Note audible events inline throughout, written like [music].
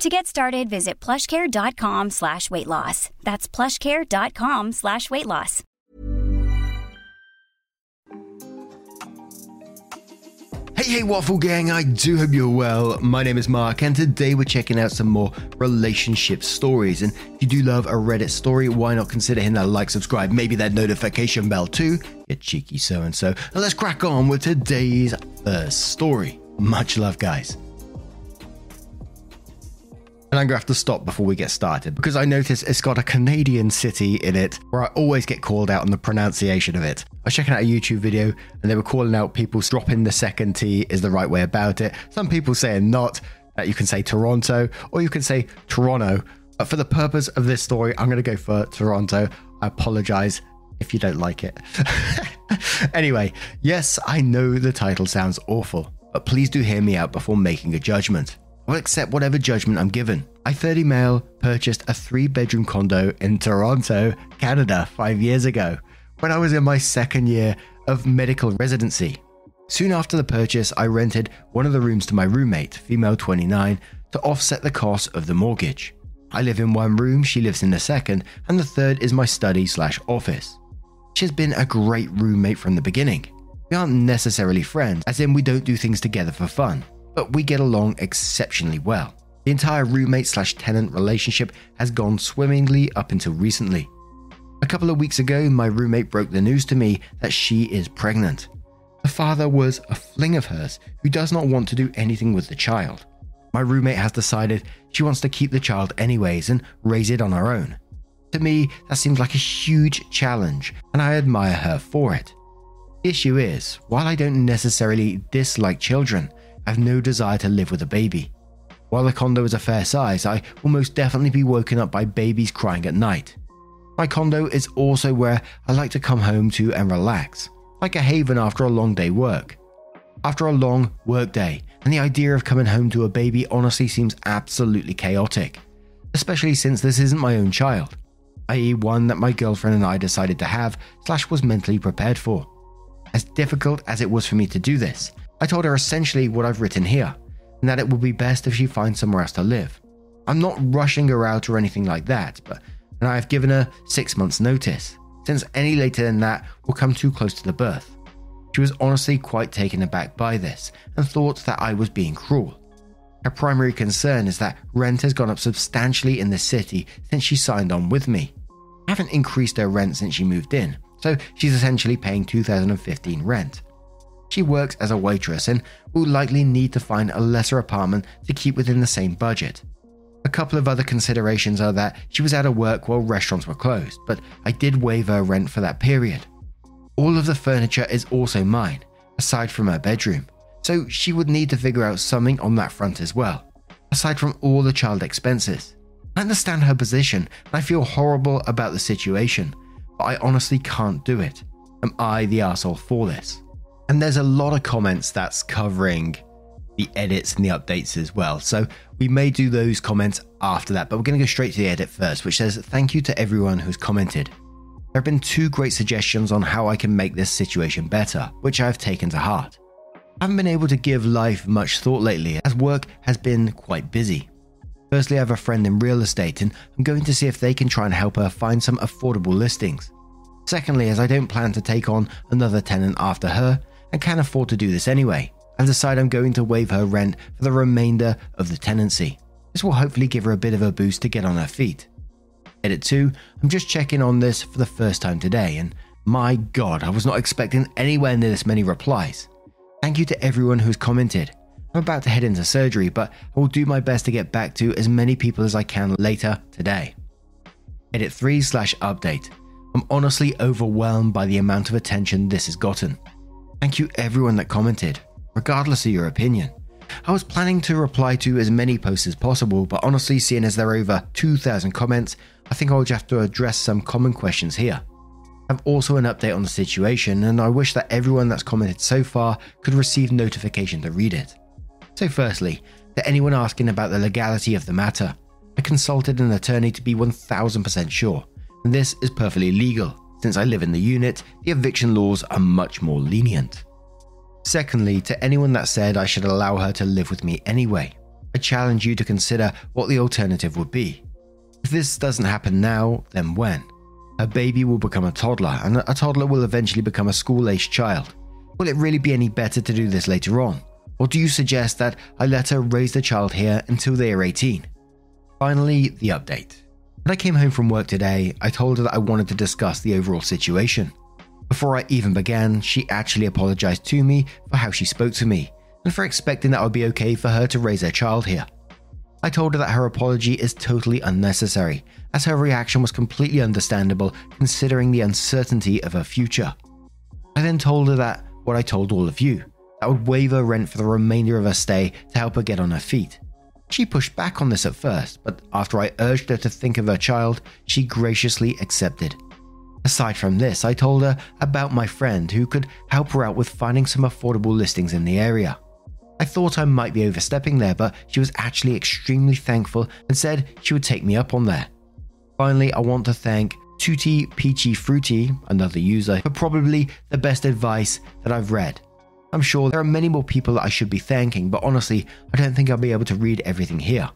To get started, visit plushcare.com slash weight loss. That's plushcare.com slash weight loss. Hey, hey, Waffle Gang, I do hope you're well. My name is Mark, and today we're checking out some more relationship stories. And if you do love a Reddit story, why not consider hitting that like, subscribe, maybe that notification bell too? You cheeky so and so. And let's crack on with today's first story. Much love, guys. And I'm going to have to stop before we get started because I notice it's got a Canadian city in it where I always get called out on the pronunciation of it. I was checking out a YouTube video and they were calling out people dropping the second T is the right way about it. Some people saying not, that you can say Toronto or you can say Toronto. But for the purpose of this story, I'm going to go for Toronto. I apologize if you don't like it. [laughs] anyway, yes, I know the title sounds awful, but please do hear me out before making a judgment. I'll accept whatever judgment I'm given. I 30 male purchased a three bedroom condo in Toronto, Canada, five years ago, when I was in my second year of medical residency. Soon after the purchase, I rented one of the rooms to my roommate, female 29, to offset the cost of the mortgage. I live in one room, she lives in the second, and the third is my study slash office. She has been a great roommate from the beginning. We aren't necessarily friends, as in we don't do things together for fun but we get along exceptionally well. The entire roommate slash tenant relationship has gone swimmingly up until recently. A couple of weeks ago, my roommate broke the news to me that she is pregnant. The father was a fling of hers who does not want to do anything with the child. My roommate has decided she wants to keep the child anyways and raise it on her own. To me, that seems like a huge challenge, and I admire her for it. The issue is, while I don't necessarily dislike children, Have no desire to live with a baby. While the condo is a fair size, I will most definitely be woken up by babies crying at night. My condo is also where I like to come home to and relax, like a haven after a long day work. After a long work day, and the idea of coming home to a baby honestly seems absolutely chaotic, especially since this isn't my own child, i.e., one that my girlfriend and I decided to have slash was mentally prepared for. As difficult as it was for me to do this, I told her essentially what I've written here, and that it would be best if she finds somewhere else to live. I'm not rushing her out or anything like that, but and I have given her six months' notice, since any later than that will come too close to the birth. She was honestly quite taken aback by this and thought that I was being cruel. Her primary concern is that rent has gone up substantially in the city since she signed on with me. I haven't increased her rent since she moved in, so she's essentially paying 2015 rent. She works as a waitress and will likely need to find a lesser apartment to keep within the same budget. A couple of other considerations are that she was out of work while restaurants were closed, but I did waive her rent for that period. All of the furniture is also mine, aside from her bedroom, so she would need to figure out something on that front as well, aside from all the child expenses. I understand her position and I feel horrible about the situation, but I honestly can't do it. Am I the asshole for this? And there's a lot of comments that's covering the edits and the updates as well. So we may do those comments after that, but we're going to go straight to the edit first, which says thank you to everyone who's commented. There have been two great suggestions on how I can make this situation better, which I have taken to heart. I haven't been able to give life much thought lately, as work has been quite busy. Firstly, I have a friend in real estate, and I'm going to see if they can try and help her find some affordable listings. Secondly, as I don't plan to take on another tenant after her, and can afford to do this anyway, and decide I'm going to waive her rent for the remainder of the tenancy. This will hopefully give her a bit of a boost to get on her feet. Edit 2, I'm just checking on this for the first time today, and my god, I was not expecting anywhere near this many replies. Thank you to everyone who's commented. I'm about to head into surgery, but I will do my best to get back to as many people as I can later today. Edit 3 slash update. I'm honestly overwhelmed by the amount of attention this has gotten. Thank you everyone that commented, regardless of your opinion. I was planning to reply to as many posts as possible, but honestly, seeing as there are over 2,000 comments, I think I'll just have to address some common questions here. I have also an update on the situation, and I wish that everyone that's commented so far could receive notification to read it. So, firstly, to anyone asking about the legality of the matter, I consulted an attorney to be 1000% sure, and this is perfectly legal. Since I live in the unit, the eviction laws are much more lenient. Secondly, to anyone that said I should allow her to live with me anyway, I challenge you to consider what the alternative would be. If this doesn't happen now, then when? A baby will become a toddler, and a toddler will eventually become a school aged child. Will it really be any better to do this later on? Or do you suggest that I let her raise the child here until they are 18? Finally, the update. When I came home from work today, I told her that I wanted to discuss the overall situation. Before I even began, she actually apologized to me for how she spoke to me and for expecting that it would be okay for her to raise her child here. I told her that her apology is totally unnecessary, as her reaction was completely understandable considering the uncertainty of her future. I then told her that what I told all of you, that would waive her rent for the remainder of her stay to help her get on her feet. She pushed back on this at first, but after I urged her to think of her child, she graciously accepted. Aside from this, I told her about my friend who could help her out with finding some affordable listings in the area. I thought I might be overstepping there, but she was actually extremely thankful and said she would take me up on there. Finally, I want to thank Tutti Peachy Fruity, another user, for probably the best advice that I've read. I'm sure there are many more people that I should be thanking, but honestly, I don't think I'll be able to read everything here.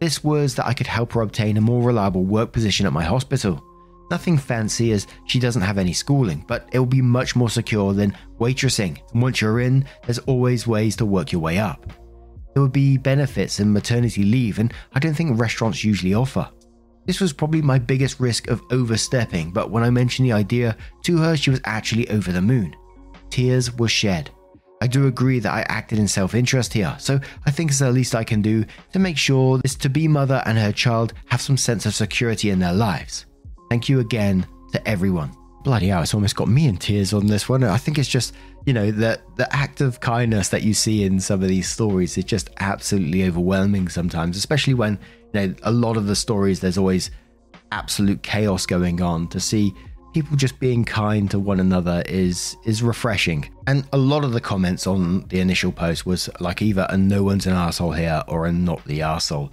This was that I could help her obtain a more reliable work position at my hospital. Nothing fancy as she doesn't have any schooling, but it will be much more secure than waitressing. And once you're in, there's always ways to work your way up. There would be benefits and maternity leave, and I don't think restaurants usually offer. This was probably my biggest risk of overstepping, but when I mentioned the idea to her, she was actually over the moon. Tears were shed. I do agree that I acted in self interest here, so I think it's the least I can do to make sure this to be mother and her child have some sense of security in their lives. Thank you again to everyone. Bloody hell, it's almost got me in tears on this one. I think it's just, you know, the the act of kindness that you see in some of these stories is just absolutely overwhelming sometimes, especially when, you know, a lot of the stories there's always absolute chaos going on. To see people just being kind to one another is is refreshing. And a lot of the comments on the initial post was like either a no one's an asshole here or a not the asshole.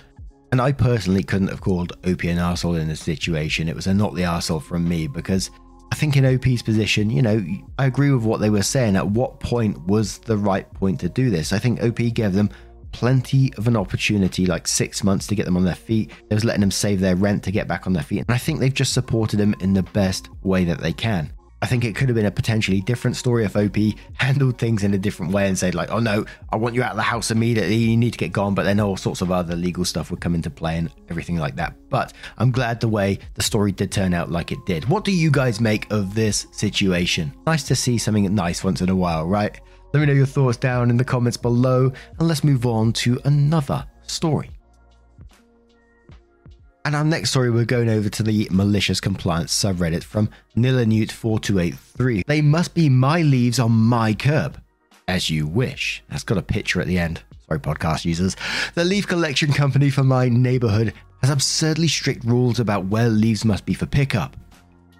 And I personally couldn't have called OP an asshole in this situation. It was a not the asshole from me because I think in OP's position, you know, I agree with what they were saying. At what point was the right point to do this? I think OP gave them plenty of an opportunity, like six months to get them on their feet. They was letting them save their rent to get back on their feet. And I think they've just supported them in the best way that they can. I think it could have been a potentially different story if OP [laughs] handled things in a different way and said, like, oh no, I want you out of the house immediately, you need to get gone. But then all sorts of other legal stuff would come into play and everything like that. But I'm glad the way the story did turn out like it did. What do you guys make of this situation? Nice to see something nice once in a while, right? Let me know your thoughts down in the comments below, and let's move on to another story. And our next story, we're going over to the malicious compliance subreddit from Nilanute4283. They must be my leaves on my curb. As you wish. That's got a picture at the end. Sorry, podcast users. The leaf collection company for my neighborhood has absurdly strict rules about where leaves must be for pickup.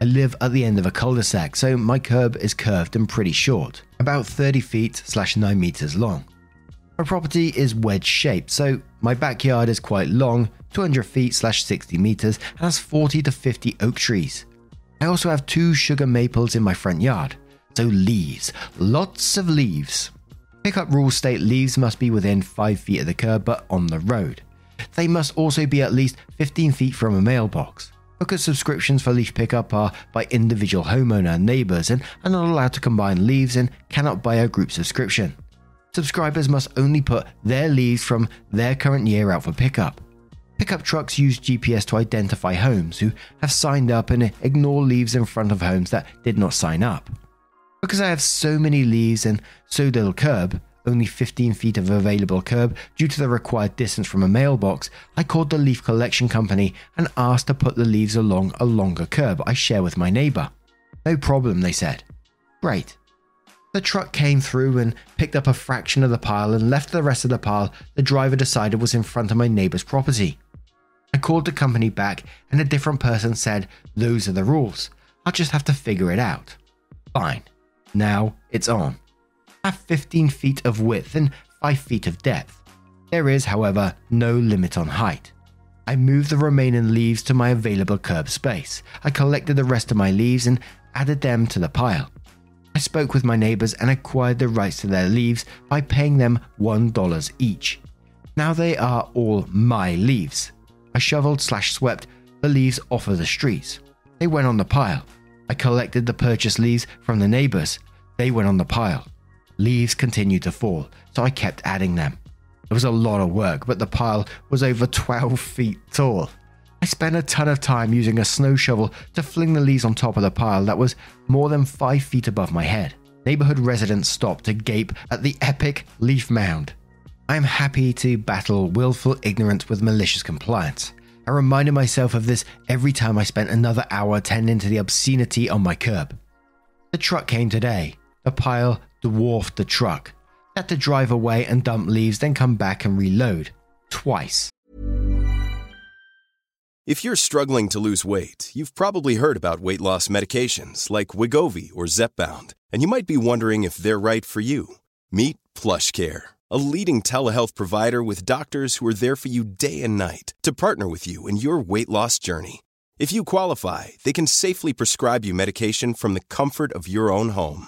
I live at the end of a cul-de-sac, so my curb is curved and pretty short, about 30 feet slash 9 meters long. My property is wedge shaped, so my backyard is quite long, 200 feet slash 60 meters, and has 40 to 50 oak trees. I also have two sugar maples in my front yard. So leaves, lots of leaves. Pickup rules state leaves must be within 5 feet of the curb but on the road. They must also be at least 15 feet from a mailbox. Because subscriptions for leaf pickup are by individual homeowner and neighbours and are not allowed to combine leaves and cannot buy a group subscription subscribers must only put their leaves from their current year out for pickup. Pickup trucks use GPS to identify homes who have signed up and ignore leaves in front of homes that did not sign up. Because I have so many leaves and so little curb, only 15 feet of available curb due to the required distance from a mailbox, I called the leaf collection company and asked to put the leaves along a longer curb I share with my neighbour. No problem, they said. Great. The truck came through and picked up a fraction of the pile and left the rest of the pile the driver decided was in front of my neighbour's property. I called the company back and a different person said, Those are the rules. I'll just have to figure it out. Fine. Now it's on. Have 15 feet of width and 5 feet of depth. There is, however, no limit on height. I moved the remaining leaves to my available curb space. I collected the rest of my leaves and added them to the pile. I spoke with my neighbors and acquired the rights to their leaves by paying them $1 each. Now they are all my leaves. I shoveled slash swept the leaves off of the streets. They went on the pile. I collected the purchased leaves from the neighbors. They went on the pile. Leaves continued to fall, so I kept adding them. It was a lot of work, but the pile was over 12 feet tall. I spent a ton of time using a snow shovel to fling the leaves on top of the pile that was more than 5 feet above my head. Neighborhood residents stopped to gape at the epic leaf mound. I am happy to battle willful ignorance with malicious compliance. I reminded myself of this every time I spent another hour tending to the obscenity on my curb. The truck came today. The pile dwarfed the truck. Had to drive away and dump leaves, then come back and reload. Twice. If you're struggling to lose weight, you've probably heard about weight loss medications like Wegovy or Zepbound, and you might be wondering if they're right for you. Meet PlushCare, a leading telehealth provider with doctors who are there for you day and night to partner with you in your weight loss journey. If you qualify, they can safely prescribe you medication from the comfort of your own home.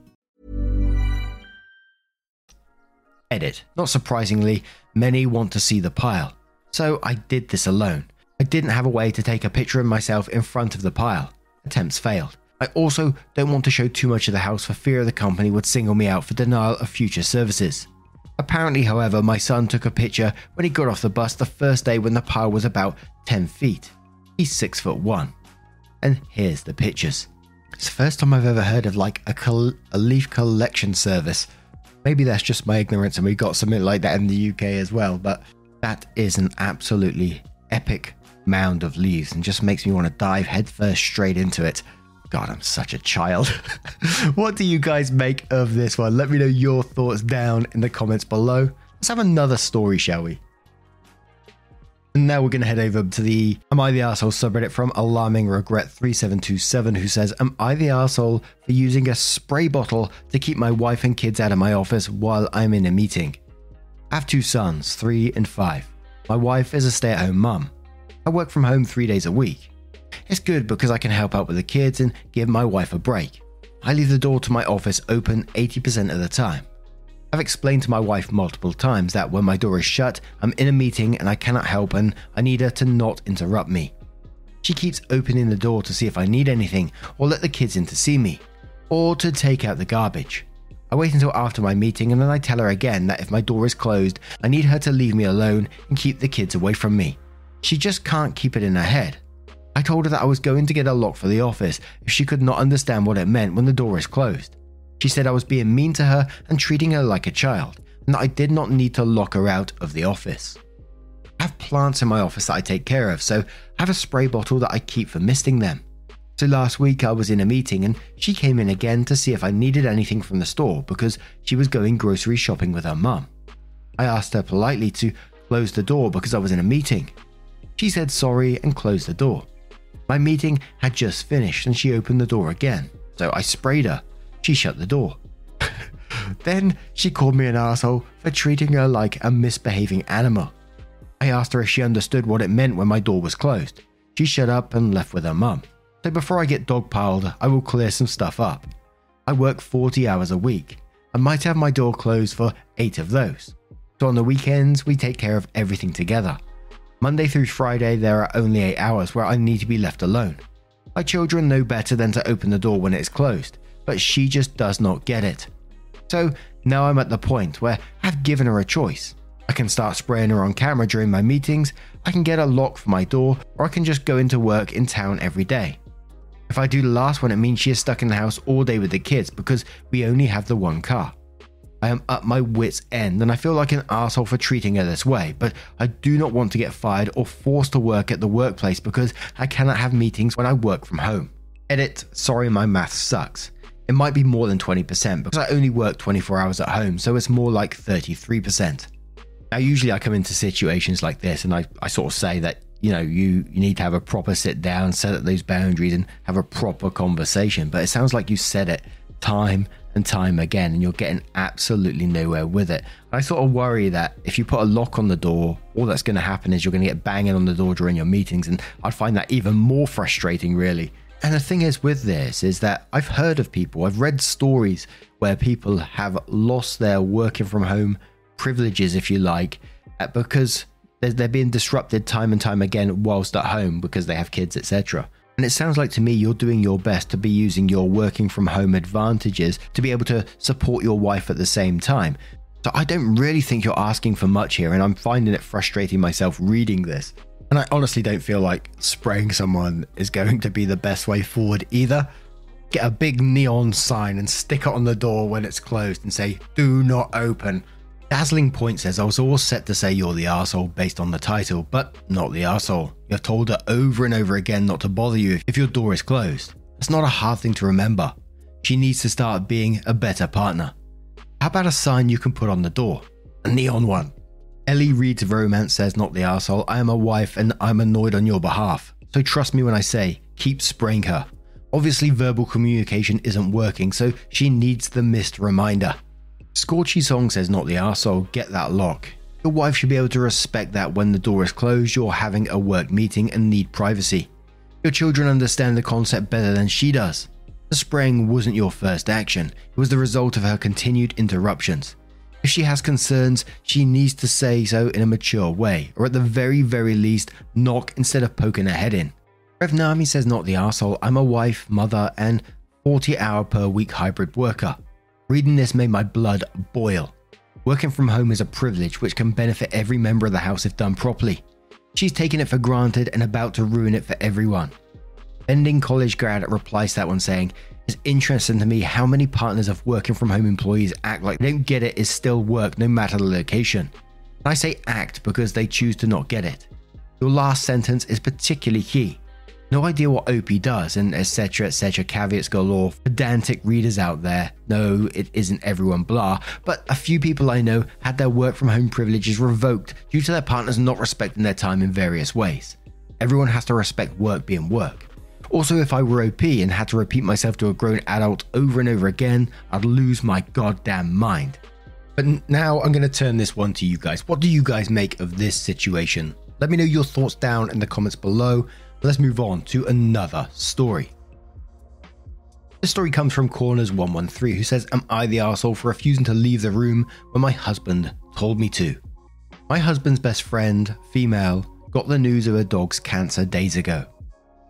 Edit. Not surprisingly, many want to see the pile. So I did this alone. I didn't have a way to take a picture of myself in front of the pile. Attempts failed. I also don't want to show too much of the house for fear the company would single me out for denial of future services. Apparently, however, my son took a picture when he got off the bus the first day when the pile was about 10 feet. He's 6 foot 1. And here's the pictures. It's the first time I've ever heard of like a, a leaf collection service. Maybe that's just my ignorance and we got something like that in the UK as well, but that is an absolutely epic mound of leaves and just makes me want to dive headfirst straight into it. God, I'm such a child. [laughs] what do you guys make of this one? Let me know your thoughts down in the comments below. Let's have another story, shall we? And now we're going to head over to the Am I the Asshole subreddit from Alarming Regret 3727, who says, Am I the asshole for using a spray bottle to keep my wife and kids out of my office while I'm in a meeting? I have two sons, three and five. My wife is a stay at home mum. I work from home three days a week. It's good because I can help out with the kids and give my wife a break. I leave the door to my office open 80% of the time. I've explained to my wife multiple times that when my door is shut, I'm in a meeting and I cannot help and I need her to not interrupt me. She keeps opening the door to see if I need anything or let the kids in to see me, or to take out the garbage. I wait until after my meeting and then I tell her again that if my door is closed, I need her to leave me alone and keep the kids away from me. She just can't keep it in her head. I told her that I was going to get a lock for the office if she could not understand what it meant when the door is closed. She said I was being mean to her and treating her like a child, and that I did not need to lock her out of the office. I have plants in my office that I take care of, so I have a spray bottle that I keep for misting them. So last week I was in a meeting and she came in again to see if I needed anything from the store because she was going grocery shopping with her mum. I asked her politely to close the door because I was in a meeting. She said sorry and closed the door. My meeting had just finished and she opened the door again, so I sprayed her she shut the door. [laughs] then she called me an asshole for treating her like a misbehaving animal. I asked her if she understood what it meant when my door was closed. She shut up and left with her mum. So before I get dogpiled, I will clear some stuff up. I work 40 hours a week. I might have my door closed for 8 of those. So on the weekends, we take care of everything together. Monday through Friday, there are only 8 hours where I need to be left alone. My children know better than to open the door when it is closed, but she just does not get it. So now I'm at the point where I've given her a choice. I can start spraying her on camera during my meetings, I can get a lock for my door, or I can just go into work in town every day. If I do the last one, it means she is stuck in the house all day with the kids because we only have the one car. I am at my wits' end and I feel like an asshole for treating her this way, but I do not want to get fired or forced to work at the workplace because I cannot have meetings when I work from home. Edit, sorry, my math sucks. It might be more than 20% because I only work 24 hours at home, so it's more like 33%. Now, usually I come into situations like this and I, I sort of say that, you know, you, you need to have a proper sit down, set up those boundaries, and have a proper conversation. But it sounds like you said it time and time again, and you're getting absolutely nowhere with it. I sort of worry that if you put a lock on the door, all that's going to happen is you're going to get banging on the door during your meetings, and I'd find that even more frustrating, really. And the thing is with this is that I've heard of people, I've read stories where people have lost their working from home privileges, if you like, uh, because they're being disrupted time and time again whilst at home because they have kids, etc. And it sounds like to me you're doing your best to be using your working from home advantages to be able to support your wife at the same time. So I don't really think you're asking for much here, and I'm finding it frustrating myself reading this. And I honestly don't feel like spraying someone is going to be the best way forward either. Get a big neon sign and stick it on the door when it's closed and say, do not open. Dazzling Point says I was all set to say you're the asshole based on the title, but not the asshole. You've told her over and over again not to bother you if your door is closed. It's not a hard thing to remember. She needs to start being a better partner. How about a sign you can put on the door? A neon one. Ellie reads romance says, Not the asshole. I am a wife and I'm annoyed on your behalf. So trust me when I say, keep spraying her. Obviously, verbal communication isn't working, so she needs the missed reminder. Scorchy Song says, Not the asshole. Get that lock. Your wife should be able to respect that when the door is closed, you're having a work meeting and need privacy. Your children understand the concept better than she does. The spraying wasn't your first action, it was the result of her continued interruptions. If she has concerns, she needs to say so in a mature way, or at the very, very least, knock instead of poking her head in. Rev Nami says, Not the asshole, I'm a wife, mother, and 40 hour per week hybrid worker. Reading this made my blood boil. Working from home is a privilege which can benefit every member of the house if done properly. She's taken it for granted and about to ruin it for everyone. Ending college grad replies to that one saying, it's interesting to me how many partners of working from home employees act like they don't get it is still work no matter the location. And I say act because they choose to not get it. Your last sentence is particularly key. No idea what OP does, and etc. etc. caveats galore. Pedantic readers out there. No, it isn't everyone blah, but a few people I know had their work from home privileges revoked due to their partners not respecting their time in various ways. Everyone has to respect work being work. Also, if I were OP and had to repeat myself to a grown adult over and over again, I'd lose my goddamn mind. But now I'm going to turn this one to you guys. What do you guys make of this situation? Let me know your thoughts down in the comments below. Let's move on to another story. This story comes from Corners113, who says, Am I the asshole for refusing to leave the room when my husband told me to? My husband's best friend, female, got the news of her dog's cancer days ago.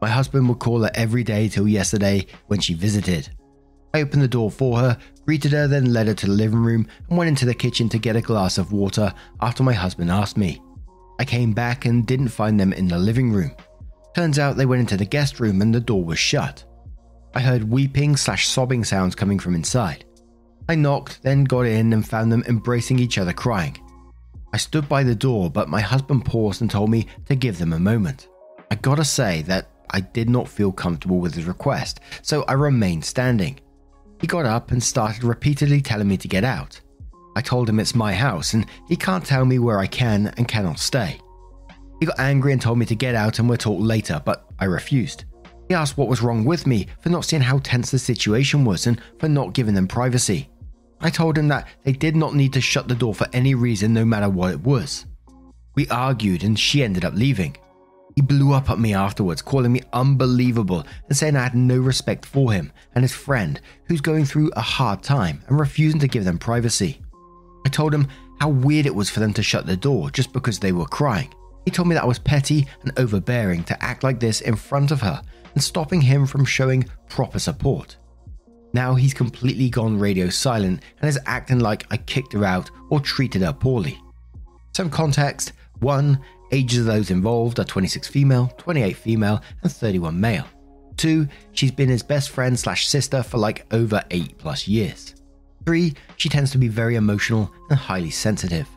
My husband would call her every day till yesterday when she visited. I opened the door for her, greeted her, then led her to the living room and went into the kitchen to get a glass of water after my husband asked me. I came back and didn't find them in the living room. Turns out they went into the guest room and the door was shut. I heard weeping slash sobbing sounds coming from inside. I knocked, then got in and found them embracing each other crying. I stood by the door, but my husband paused and told me to give them a moment. I gotta say that I did not feel comfortable with his request, so I remained standing. He got up and started repeatedly telling me to get out. I told him it's my house and he can't tell me where I can and cannot stay. He got angry and told me to get out and we'll talk later, but I refused. He asked what was wrong with me for not seeing how tense the situation was and for not giving them privacy. I told him that they did not need to shut the door for any reason, no matter what it was. We argued and she ended up leaving. He blew up at me afterwards, calling me unbelievable and saying I had no respect for him and his friend, who's going through a hard time and refusing to give them privacy. I told him how weird it was for them to shut the door just because they were crying. He told me that I was petty and overbearing to act like this in front of her and stopping him from showing proper support. Now he's completely gone radio silent and is acting like I kicked her out or treated her poorly. Some context 1. Ages of those involved are 26 female, 28 female, and 31 male. 2. She's been his best friend slash sister for like over 8 plus years. 3. She tends to be very emotional and highly sensitive.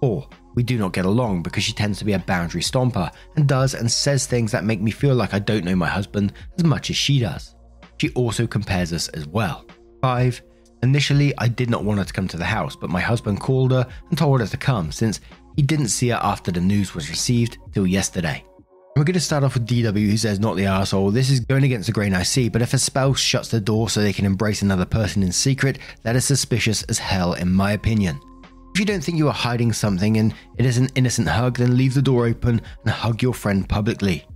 4. We do not get along because she tends to be a boundary stomper and does and says things that make me feel like I don't know my husband as much as she does. She also compares us as well. 5. Initially, I did not want her to come to the house, but my husband called her and told her to come since he didn't see her after the news was received till yesterday. We're going to start off with DW, who says, Not the asshole. This is going against the grain I see, but if a spouse shuts the door so they can embrace another person in secret, that is suspicious as hell, in my opinion. If you don't think you are hiding something and it is an innocent hug, then leave the door open and hug your friend publicly.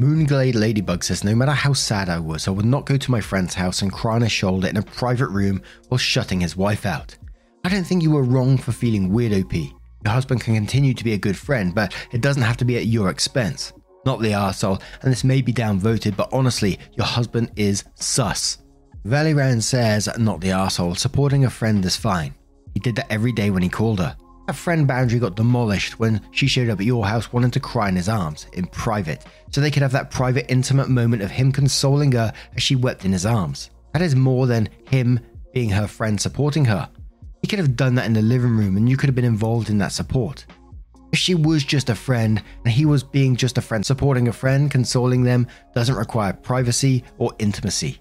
Moonglade Ladybug says, No matter how sad I was, I would not go to my friend's house and cry on his shoulder in a private room while shutting his wife out. I don't think you were wrong for feeling weird, OP. Your husband can continue to be a good friend, but it doesn't have to be at your expense. Not the arsehole, and this may be downvoted, but honestly, your husband is sus. Valley says, Not the arsehole, supporting a friend is fine. He did that every day when he called her. That friend boundary got demolished when she showed up at your house wanting to cry in his arms, in private, so they could have that private, intimate moment of him consoling her as she wept in his arms. That is more than him being her friend supporting her. He could have done that in the living room and you could have been involved in that support. If she was just a friend and he was being just a friend, supporting a friend, consoling them, doesn't require privacy or intimacy.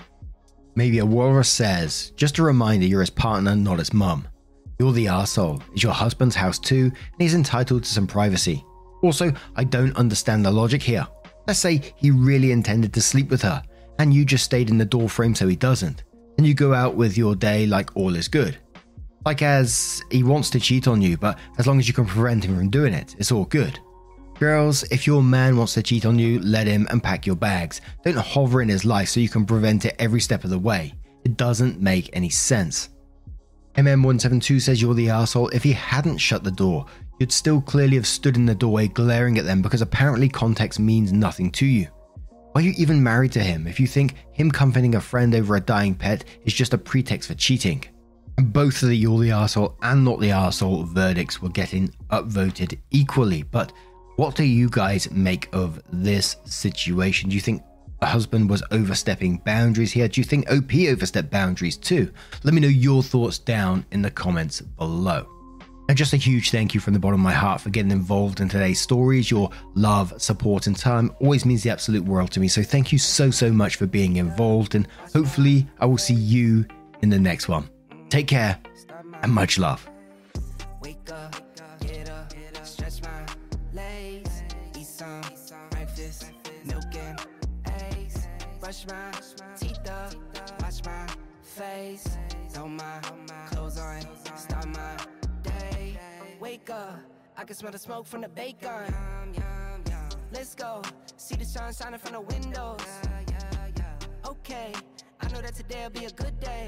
Maybe a walrus says, just a reminder you're his partner, not his mum. You're the arsehole. It's your husband's house too, and he's entitled to some privacy. Also, I don't understand the logic here. Let's say he really intended to sleep with her, and you just stayed in the doorframe so he doesn't, and you go out with your day like all is good. Like as he wants to cheat on you, but as long as you can prevent him from doing it, it's all good. Girls, if your man wants to cheat on you, let him and pack your bags. Don't hover in his life so you can prevent it every step of the way. It doesn't make any sense. MM172 says you're the asshole. If he hadn't shut the door, you'd still clearly have stood in the doorway glaring at them because apparently context means nothing to you. Why are you even married to him if you think him comforting a friend over a dying pet is just a pretext for cheating? Both the you're the asshole and not the asshole verdicts were getting upvoted equally, but what do you guys make of this situation? Do you think a husband was overstepping boundaries here. Do you think OP overstepped boundaries too? Let me know your thoughts down in the comments below. And just a huge thank you from the bottom of my heart for getting involved in today's stories. Your love, support, and time always means the absolute world to me. So thank you so, so much for being involved. And hopefully, I will see you in the next one. Take care and much love. brush my teeth up, watch my face, throw my clothes on, start my day. Wake up, I can smell the smoke from the bacon. Let's go, see the sun shining from the windows. Okay, I know that today'll be a good day.